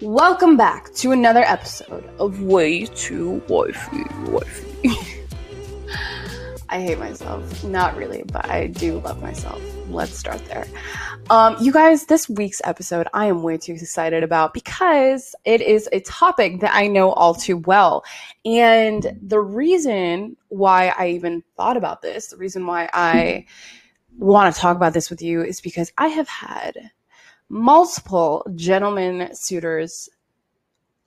Welcome back to another episode of Way Too Wifey Wifey. I hate myself. Not really, but I do love myself. Let's start there. Um, you guys, this week's episode I am way too excited about because it is a topic that I know all too well. And the reason why I even thought about this, the reason why I want to talk about this with you is because I have had multiple gentlemen suitors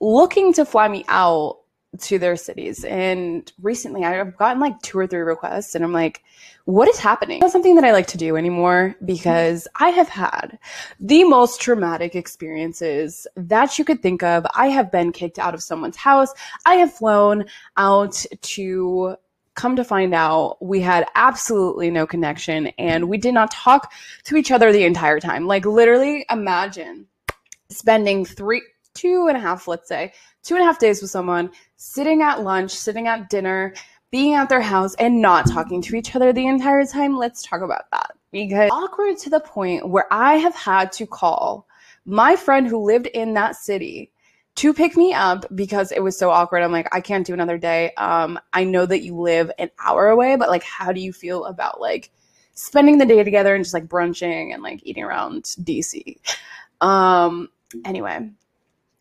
looking to fly me out to their cities. And recently I've gotten like two or three requests and I'm like, what is happening? Not something that I like to do anymore because I have had the most traumatic experiences that you could think of. I have been kicked out of someone's house. I have flown out to come to find out we had absolutely no connection and we did not talk to each other the entire time. Like literally imagine spending three, two and a half, let's say, two and a half days with someone, sitting at lunch, sitting at dinner, being at their house and not talking to each other the entire time. Let's talk about that because awkward to the point where I have had to call my friend who lived in that city to pick me up because it was so awkward. I'm like, I can't do another day. Um, I know that you live an hour away, but like, how do you feel about like spending the day together and just like brunching and like eating around DC? Um, anyway,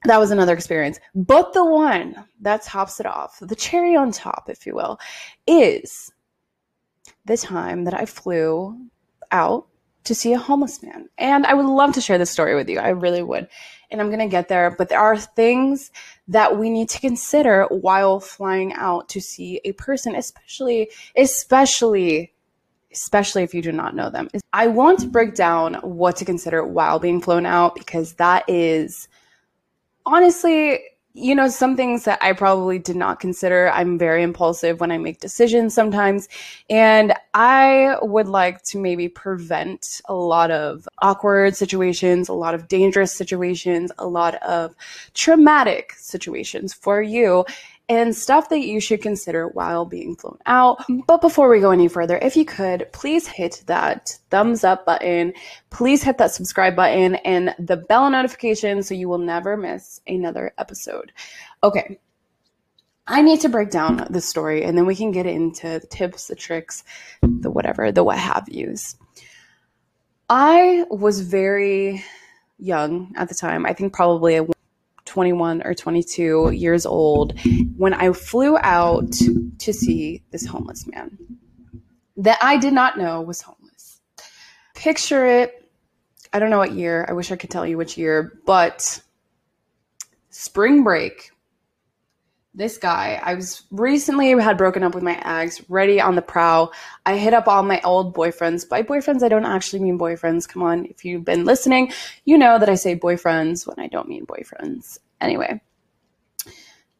that was another experience. But the one that tops it off, the cherry on top, if you will, is the time that I flew out to see a homeless man. And I would love to share this story with you. I really would. And I'm going to get there. But there are things that we need to consider while flying out to see a person, especially, especially, especially if you do not know them. I want to break down what to consider while being flown out because that is honestly, you know, some things that I probably did not consider. I'm very impulsive when I make decisions sometimes. And I would like to maybe prevent a lot of awkward situations, a lot of dangerous situations, a lot of traumatic situations for you and stuff that you should consider while being flown out. Mm-hmm. But before we go any further, if you could, please hit that thumbs up button. Please hit that subscribe button and the bell notification so you will never miss another episode. Okay. I need to break down the story and then we can get into the tips, the tricks, the whatever, the what have yous. I was very young at the time. I think probably a 21 or 22 years old when I flew out to see this homeless man that I did not know was homeless. Picture it. I don't know what year. I wish I could tell you which year, but spring break. This guy, I was recently had broken up with my ex, ready on the prowl. I hit up all my old boyfriends. By boyfriends, I don't actually mean boyfriends. Come on, if you've been listening, you know that I say boyfriends when I don't mean boyfriends. Anyway,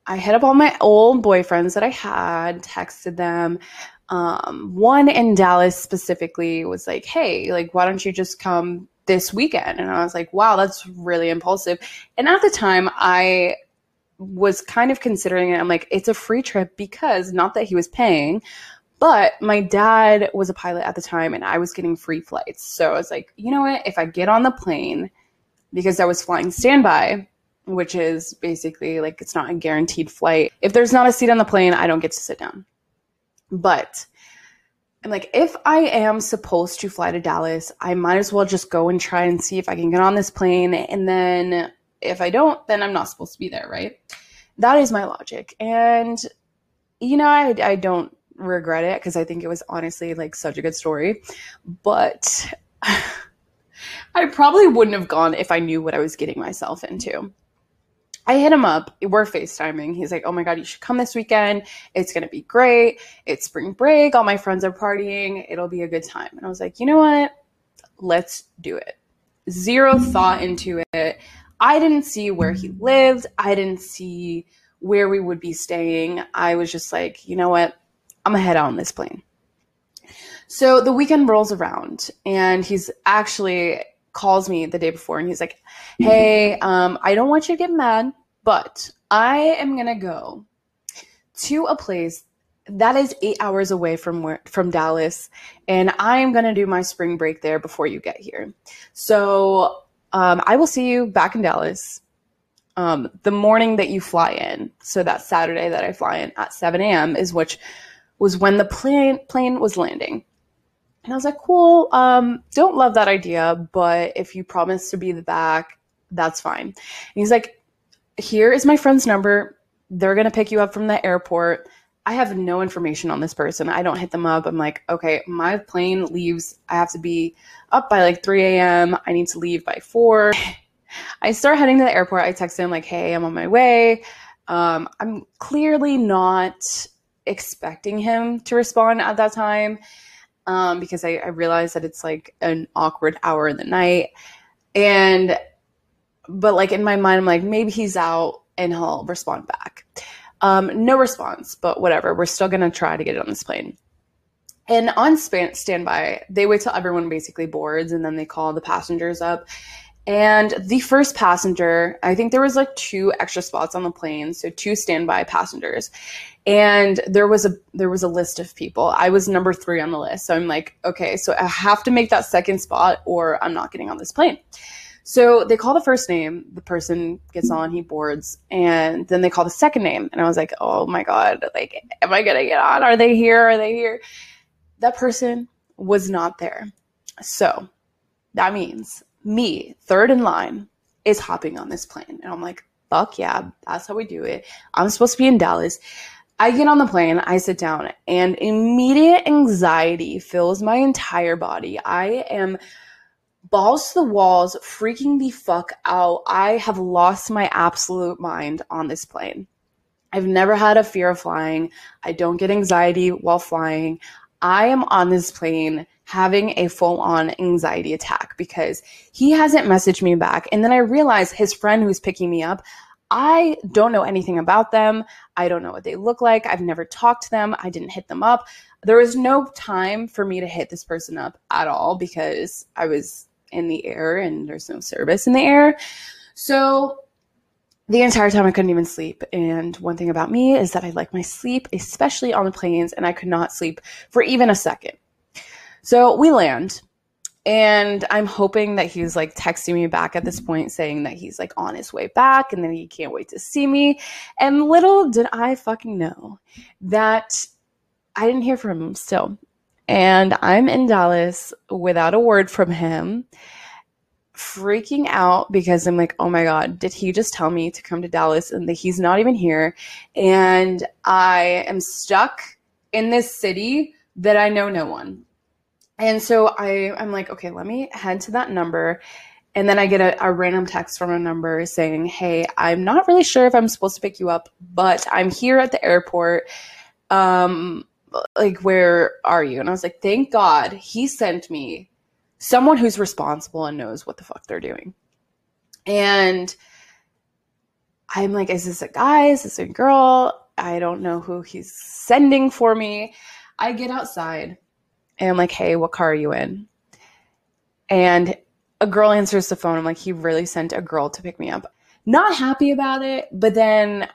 I hit up all my old boyfriends that I had, texted them. Um, one in Dallas specifically was like, hey, like, why don't you just come this weekend? And I was like, wow, that's really impulsive. And at the time, I was kind of considering it. I'm like, it's a free trip because not that he was paying, but my dad was a pilot at the time and I was getting free flights. So I was like, you know what? If I get on the plane, because I was flying standby, which is basically like it's not a guaranteed flight. If there's not a seat on the plane, I don't get to sit down. But I'm like, if I am supposed to fly to Dallas, I might as well just go and try and see if I can get on this plane. And then if I don't, then I'm not supposed to be there, right? That is my logic. And, you know, I, I don't regret it because I think it was honestly like such a good story. But I probably wouldn't have gone if I knew what I was getting myself into. I hit him up. We're FaceTiming. He's like, oh my God, you should come this weekend. It's going to be great. It's spring break. All my friends are partying. It'll be a good time. And I was like, you know what? Let's do it. Zero thought into it. I didn't see where he lived. I didn't see where we would be staying. I was just like, you know what? I'm going to head out on this plane. So the weekend rolls around and he's actually calls me the day before and he's like, Hey, um, I don't want you to get mad, but I am going to go to a place that is eight hours away from where, from Dallas, and I am to do my spring break there before you get here. So um, I will see you back in Dallas. um, the morning that you fly in. So that Saturday that I fly in at 7 a.m. is which was when the plane plane was landing. And I was like, cool. Um, don't love that idea, but if you promise to be the back, that's fine. And he's like, here is my friend's number. They're gonna pick you up from the airport. I have no information on this person. I don't hit them up. I'm like, okay, my plane leaves. I have to be up by like 3 a.m. I need to leave by 4. I start heading to the airport. I text him, like, hey, I'm on my way. Um, I'm clearly not expecting him to respond at that time um, because I, I realized that it's like an awkward hour in the night. And, but like in my mind, I'm like, maybe he's out and he'll respond back. Um, no response, but whatever. We're still going to try to get it on this plane. And on span- standby, they wait till everyone basically boards and then they call the passengers up. And the first passenger, I think there was like two extra spots on the plane, so two standby passengers. And there was a there was a list of people. I was number 3 on the list. So I'm like, okay, so I have to make that second spot or I'm not getting on this plane. So they call the first name, the person gets on, he boards, and then they call the second name. And I was like, oh my God, like, am I gonna get on? Are they here? Are they here? That person was not there. So that means me, third in line, is hopping on this plane. And I'm like, fuck yeah, that's how we do it. I'm supposed to be in Dallas. I get on the plane, I sit down, and immediate anxiety fills my entire body. I am balls to the walls, freaking the fuck out. I have lost my absolute mind on this plane. I've never had a fear of flying. I don't get anxiety while flying. I am on this plane having a full on anxiety attack because he hasn't messaged me back. And then I realize his friend who's picking me up, I don't know anything about them. I don't know what they look like. I've never talked to them. I didn't hit them up. There was no time for me to hit this person up at all because I was in the air and there's no service in the air. So the entire time I couldn't even sleep. And one thing about me is that I like my sleep, especially on the planes, and I could not sleep for even a second. So we land, and I'm hoping that he's like texting me back at this point saying that he's like on his way back and then he can't wait to see me. And little did I fucking know that I didn't hear from him still. And I'm in Dallas without a word from him, freaking out because I'm like, oh my God, did he just tell me to come to Dallas and that he's not even here? And I am stuck in this city that I know no one. And so I, I'm like, okay, let me head to that number. And then I get a, a, random text from a number saying, Hey, I'm not really sure if I'm supposed to pick you up, but I'm here at the airport. Um, like where are you? And i was like thank god he sent me someone who's responsible and knows what the fuck they're doing. And i'm like is this a guy? Is this a girl? I don't know who he's sending for me. I get outside and i'm like hey what car are you in and a girl answers the phone i'm like he really sent a girl to pick me up not happy about it but then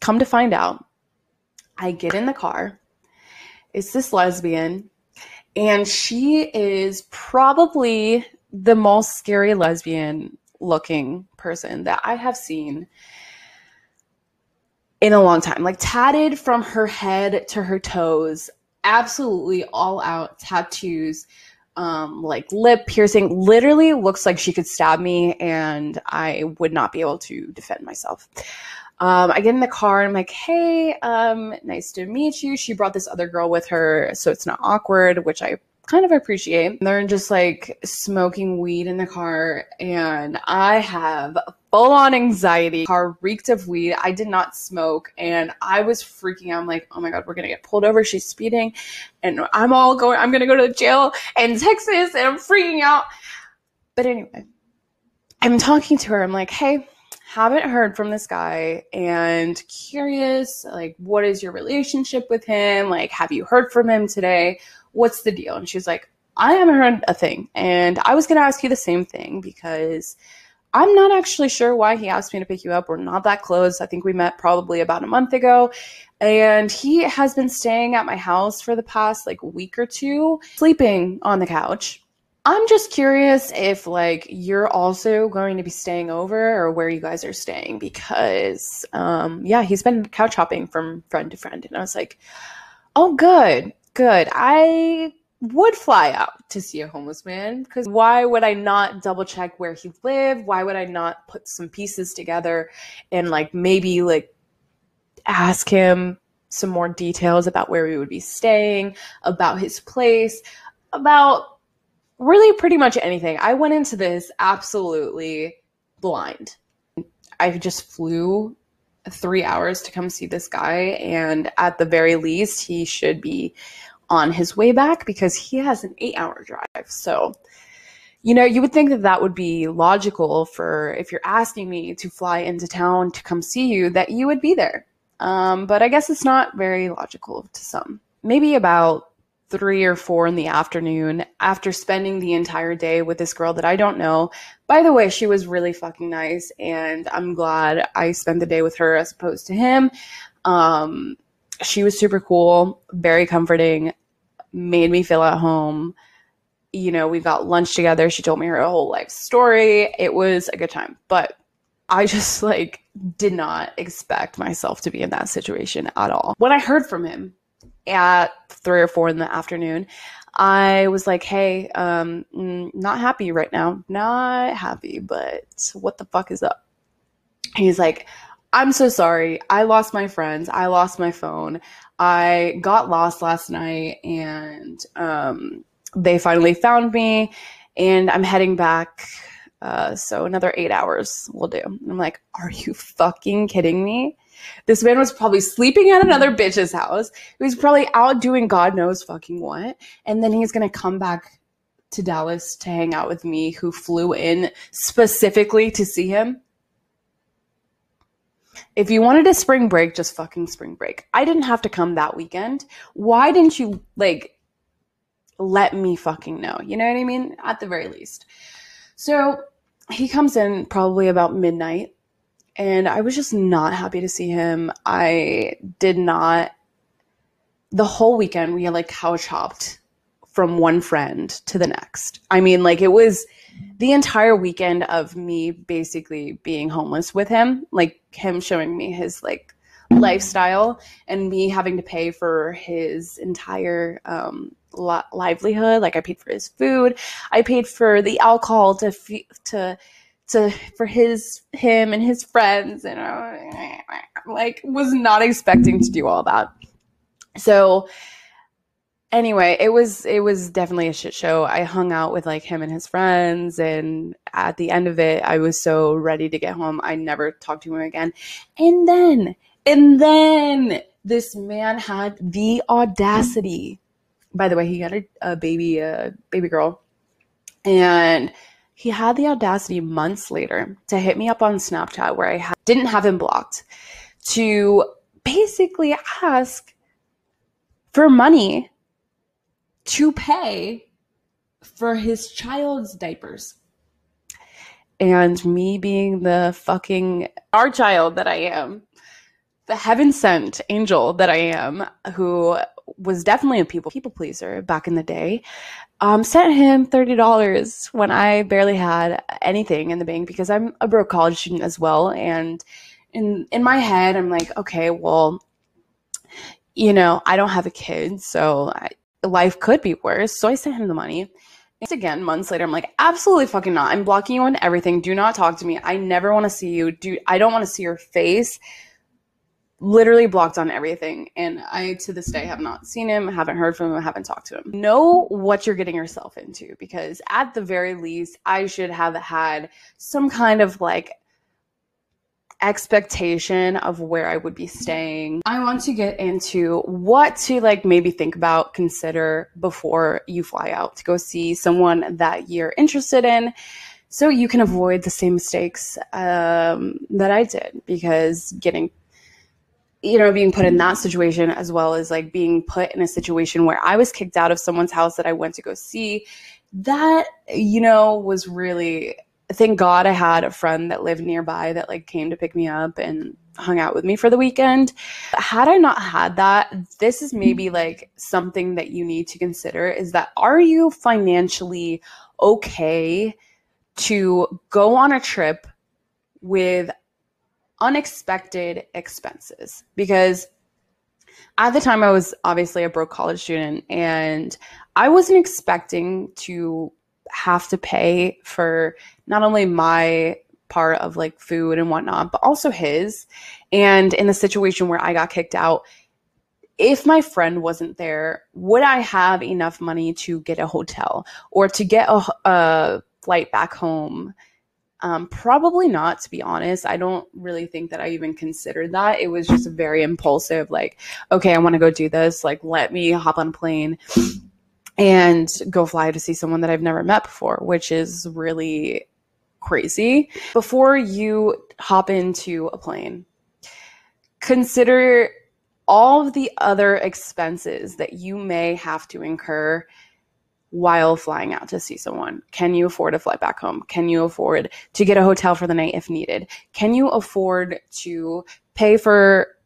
come to find out I get in the car. It's this lesbian, and she is probably the most scary lesbian looking person that I have seen in a long time. Like tatted from her head to her toes, absolutely all out tattoos, um, like lip piercing. Literally looks like she could stab me and I would not be able to defend myself. Um, I get in the car and I'm like, hey, um, nice to meet you. She brought this other girl with her, so it's not awkward, which I kind of appreciate. They're just like smoking weed in the car, and I have full on anxiety. Car reeked of weed. I did not smoke, and I was freaking out. I'm like, oh my god, we're gonna get pulled over. She's speeding, and I'm all going. I'm gonna go to the jail in Texas, and I'm freaking out. But anyway, I'm talking to her. I'm like, hey haven't heard from this guy and curious like what is your relationship with him like have you heard from him today what's the deal and she's like i haven't heard a thing and i was going to ask you the same thing because i'm not actually sure why he asked me to pick you up we're not that close i think we met probably about a month ago and he has been staying at my house for the past like week or two sleeping on the couch I'm just curious if like you're also going to be staying over or where you guys are staying because um yeah, he's been couch hopping from friend to friend and I was like, "Oh good. Good. I would fly out to see a homeless man because why would I not double check where he lived? Why would I not put some pieces together and like maybe like ask him some more details about where we would be staying, about his place, about really pretty much anything. I went into this absolutely blind. I just flew three hours to come see this guy, and at the very least, he should be on his way back because he has an eight hour drive. So, you know, you would think that that would be logical for if you're asking me to fly into town to come see you, that you would be there. Um, but I guess it's not very logical to some. Maybe about three or four in the afternoon after spending the entire day with this girl that I don't know. By the way, she was really fucking nice, and I'm glad I spent the day with her as opposed to him. Um, she was super cool, very comforting, made me feel at home. You know, we got lunch together. She told me her whole life story. It was a good time. But I just like did not expect myself to be in that situation at all. When I heard from him at three or four in the afternoon, I was like, hey, um, not happy right now. Not happy, but what the fuck is up? He's like, I'm so sorry. I lost my friends. I lost my phone. I got lost last night and um, they finally found me and I'm heading back uh, so another eight hours will do. I'm like, are you fucking kidding me? This man was probably sleeping at another bitch's house. He was probably out doing God knows fucking what. And then he's going to come back to Dallas to hang out with me, who flew in specifically to see him. If you wanted a spring break, just fucking spring break. I didn't have to come that weekend. Why didn't you, like, let me fucking know? You know what I mean? At the very least. So he comes in probably about midnight, and I was just not happy to see him. I did not, the whole weekend, we had like couch hopped from one friend to the next. I mean, like it was the entire weekend of me basically being homeless with him, like him showing me his like lifestyle and me having to pay for his entire um, li- livelihood. Like I paid for his food, I paid for the alcohol to f- to to for his him and his friends, and I, like was not expecting to do all that. So anyway, it was it was definitely a shit show. I hung out with like him and his friends and at the end of it I was so ready to get home. I never talked to him again. And then and then this man had the audacity by the way, he got a, a baby, a baby girl, and he had the audacity months later to hit me up on Snapchat where I ha- didn't have him blocked to basically ask for money to pay for his child's diapers. And me being the fucking our child that I am, the heaven sent angel that I am, who was definitely a people people pleaser back in the day. Um, sent him thirty dollars when I barely had anything in the bank because I'm a broke college student as well. And in in my head, I'm like, okay, well, you know, I don't have a kid, so I, life could be worse. So I sent him the money. And again, months later, I'm like, absolutely fucking not. I'm blocking you on everything. Do not talk to me. I never want to see you. Do I don't want to see your face literally blocked on everything. And I, to this day, have not seen him, haven't heard from him, haven't talked to him. Know what you're getting yourself into because, at the very least, I should have had some kind of like expectation of where I would be staying. I want to get into what to like maybe think about, consider before you fly out to go see someone that you're interested in so you can avoid the same mistakes um, that I did because getting you know, being put in that situation as well as like being put in a situation where I was kicked out of someone's house that I went to go see. That, you know, was really, thank God I had a friend that lived nearby that like came to pick me up and hung out with me for the weekend. Had I not had that, this is maybe mm-hmm. like something that you need to consider is that are you financially okay to go on a trip with unexpected expenses because at the time I was obviously a broke college student and I wasn't expecting to have to pay for not only my part of like food and whatnot, but also his. And in the situation where I got kicked out, if my friend wasn't there, would I have enough money to get a hotel or to get a, a flight back home? Um, probably not, to be honest. I don't really think that I even considered that. It was just very impulsive, like, okay, I want to go do this. Like, let me hop on a plane and go fly to see someone that I've never met before, which is really crazy. Before you hop into a plane, consider all of the other expenses that you may have to incur while flying out to see someone? Can you afford a flight back home? Can you afford to get a hotel for the night if needed? Can you afford to pay for,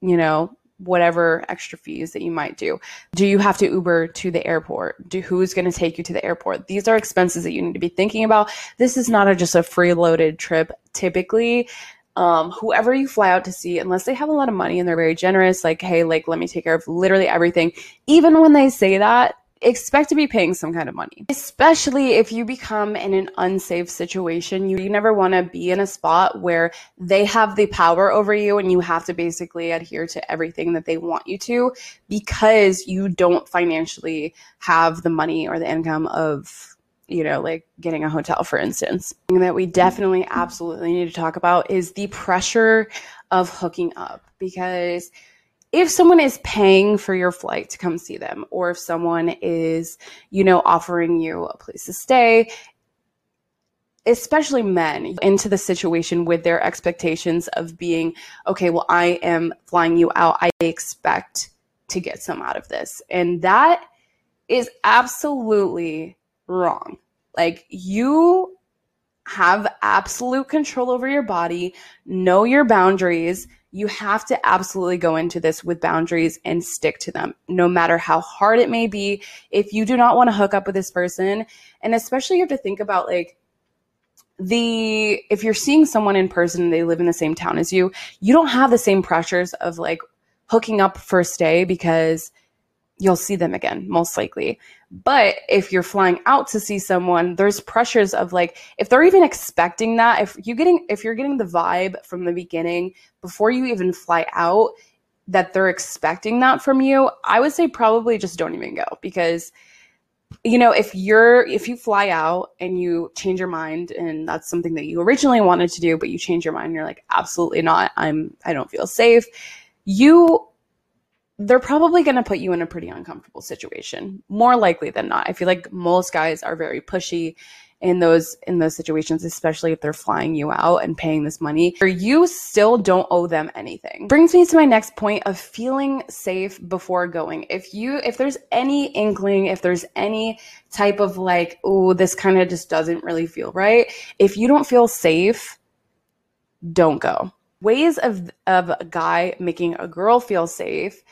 you know, whatever extra fees that you might do? Do you have to Uber to the airport? Do who's going to take you to the airport? These are expenses that you need to be thinking about. This is not a, just a free loaded trip. Typically, um, whoever you fly out to see, unless they have a lot of money and they're very generous, like, hey, like, let me take care of literally everything. Even when they say that, expect to be paying some kind of money. Especially if you become in an unsafe situation, you, you never want to be in a spot where they have the power over you and you have to basically adhere to everything that they want you to because you don't financially have the money or the income of you know, like getting a hotel, for instance. That we definitely absolutely need to talk about is the pressure of hooking up because if someone is paying for your flight to come see them, or if someone is, you know, offering you a place to stay, especially men into the situation with their expectations of being, okay, well, I am flying you out. I expect to get some out of this. And that is absolutely wrong. Like, you have absolute control over your body, know your boundaries you have to absolutely go into this with boundaries and stick to them, no matter how hard it may be. If you do not want to hook up with this person, and especially you have to think about like, the if you're seeing someone in person and they live in the same town as you, you don't have the same pressures of like hooking up first day because you'll see them again, most likely. But if you're flying out to see someone, there's pressures of like if they're even expecting that, if you getting if you're getting the vibe from the beginning before you even fly out that they're expecting that from you, I would say probably just don't even go. Because you know, if you're if you fly out and you change your mind and that's something that you originally wanted to do but you change your mind you're like absolutely not, I'm I don't feel safe, you they're probably going to put you in a pretty uncomfortable situation more likely than not. I feel like most guys are very pushy in those in those situations especially if they're flying you out and paying this money. You still don't owe them anything. Brings me to my next point of feeling safe before going. If you if there's any inkling if there's any type of like oh this kind of just doesn't really feel right if you don't feel safe don't go ways of of a guy making a girl feel safe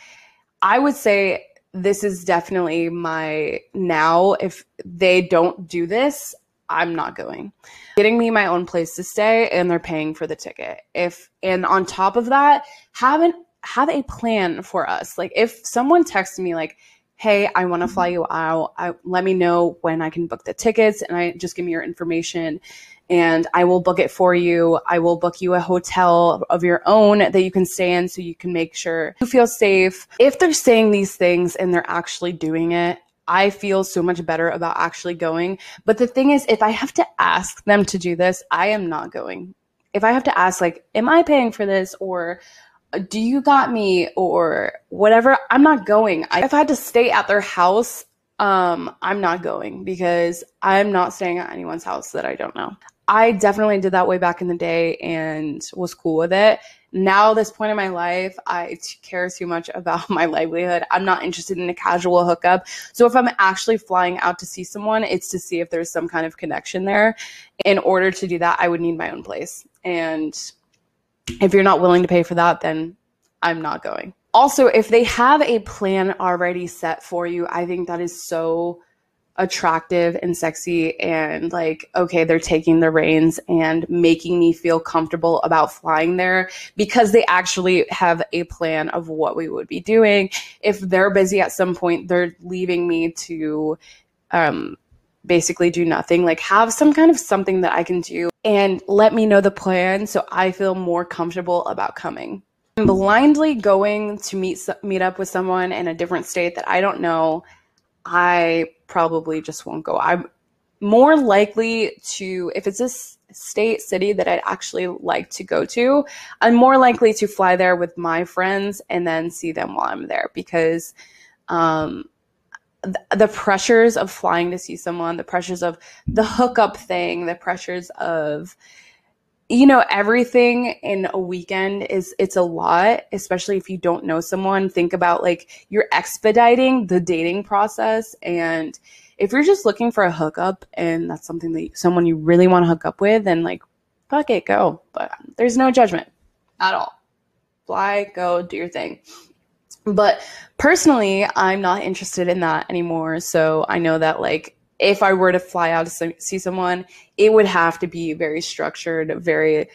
i would say this is definitely my now. If they don't do this i'm not going. Getting me my own place to stay and they're paying for the ticket. If and on top of that haven't have a plan for us. Like if someone texts me like hey i want to mm-hmm. fly you out. I, let me know when i can book the tickets and i just give me your information and I will book it for you. I will book you a hotel of your own that you can stay in so you can make sure you feel safe. If they're saying these things and they're actually doing it, I feel so much better about actually going. But the thing is, if I have to ask them to do this, I am not going. If I have to ask, like, am I paying for this or do you got me or whatever, I'm not going. I, if I had to stay at their house, um, I'm not going because I'm not staying at anyone's house that I don't know. I definitely did that way back in the day and was cool with it. Now, this point in my life, I care too much about my livelihood. I'm not interested in a casual hookup. So, if I'm actually flying out to see someone, it's to see if there's some kind of connection there. In order to do that, I would need my own place. And if you're not willing to pay for that, then I'm not going. Also, if they have a plan already set for you, I think that is so attractive and sexy and like okay they're taking the reins and making me feel comfortable about flying there because they actually have a plan of what we would be doing. If they're busy at some point they're leaving me to um basically do nothing like have some kind of something that i can do and let me know the plan so i feel more comfortable about coming. Blindly going to meet meet up with someone in a different state that i don't know I probably just won't go. I'm more likely to, if it's a state, city that I'd actually like to go to, I'm more likely to fly there with my friends and then see them while I'm there because um, th- the pressures of flying to see someone, the pressures of the hookup thing, the pressures of, you know everything in a weekend is it's a lot especially if you don't know someone. Think about like you're expediting the dating process and if you're just looking for a hookup and that's something that someone you really want to hook up with then like fuck it go. But there's no judgment at all. Fly go do your thing. But personally i'm not interested in that anymore. So i know that like if I were to fly out to see someone, it would have to be very structured, very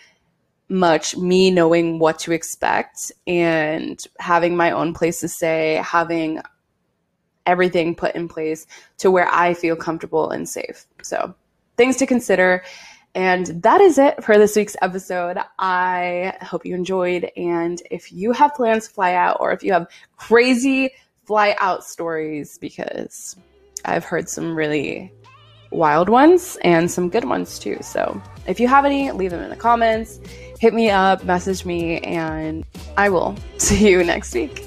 much me knowing what to expect and having my own place to stay, having everything put in place to where I feel comfortable and safe. So, things to consider. And that is it for this week's episode. I hope you enjoyed. And if you have plans to fly out or if you have crazy fly out stories, because I've heard some really wild ones and some good ones too. So if you have any, leave them in the comments, hit me up, message me, and I will see you next week.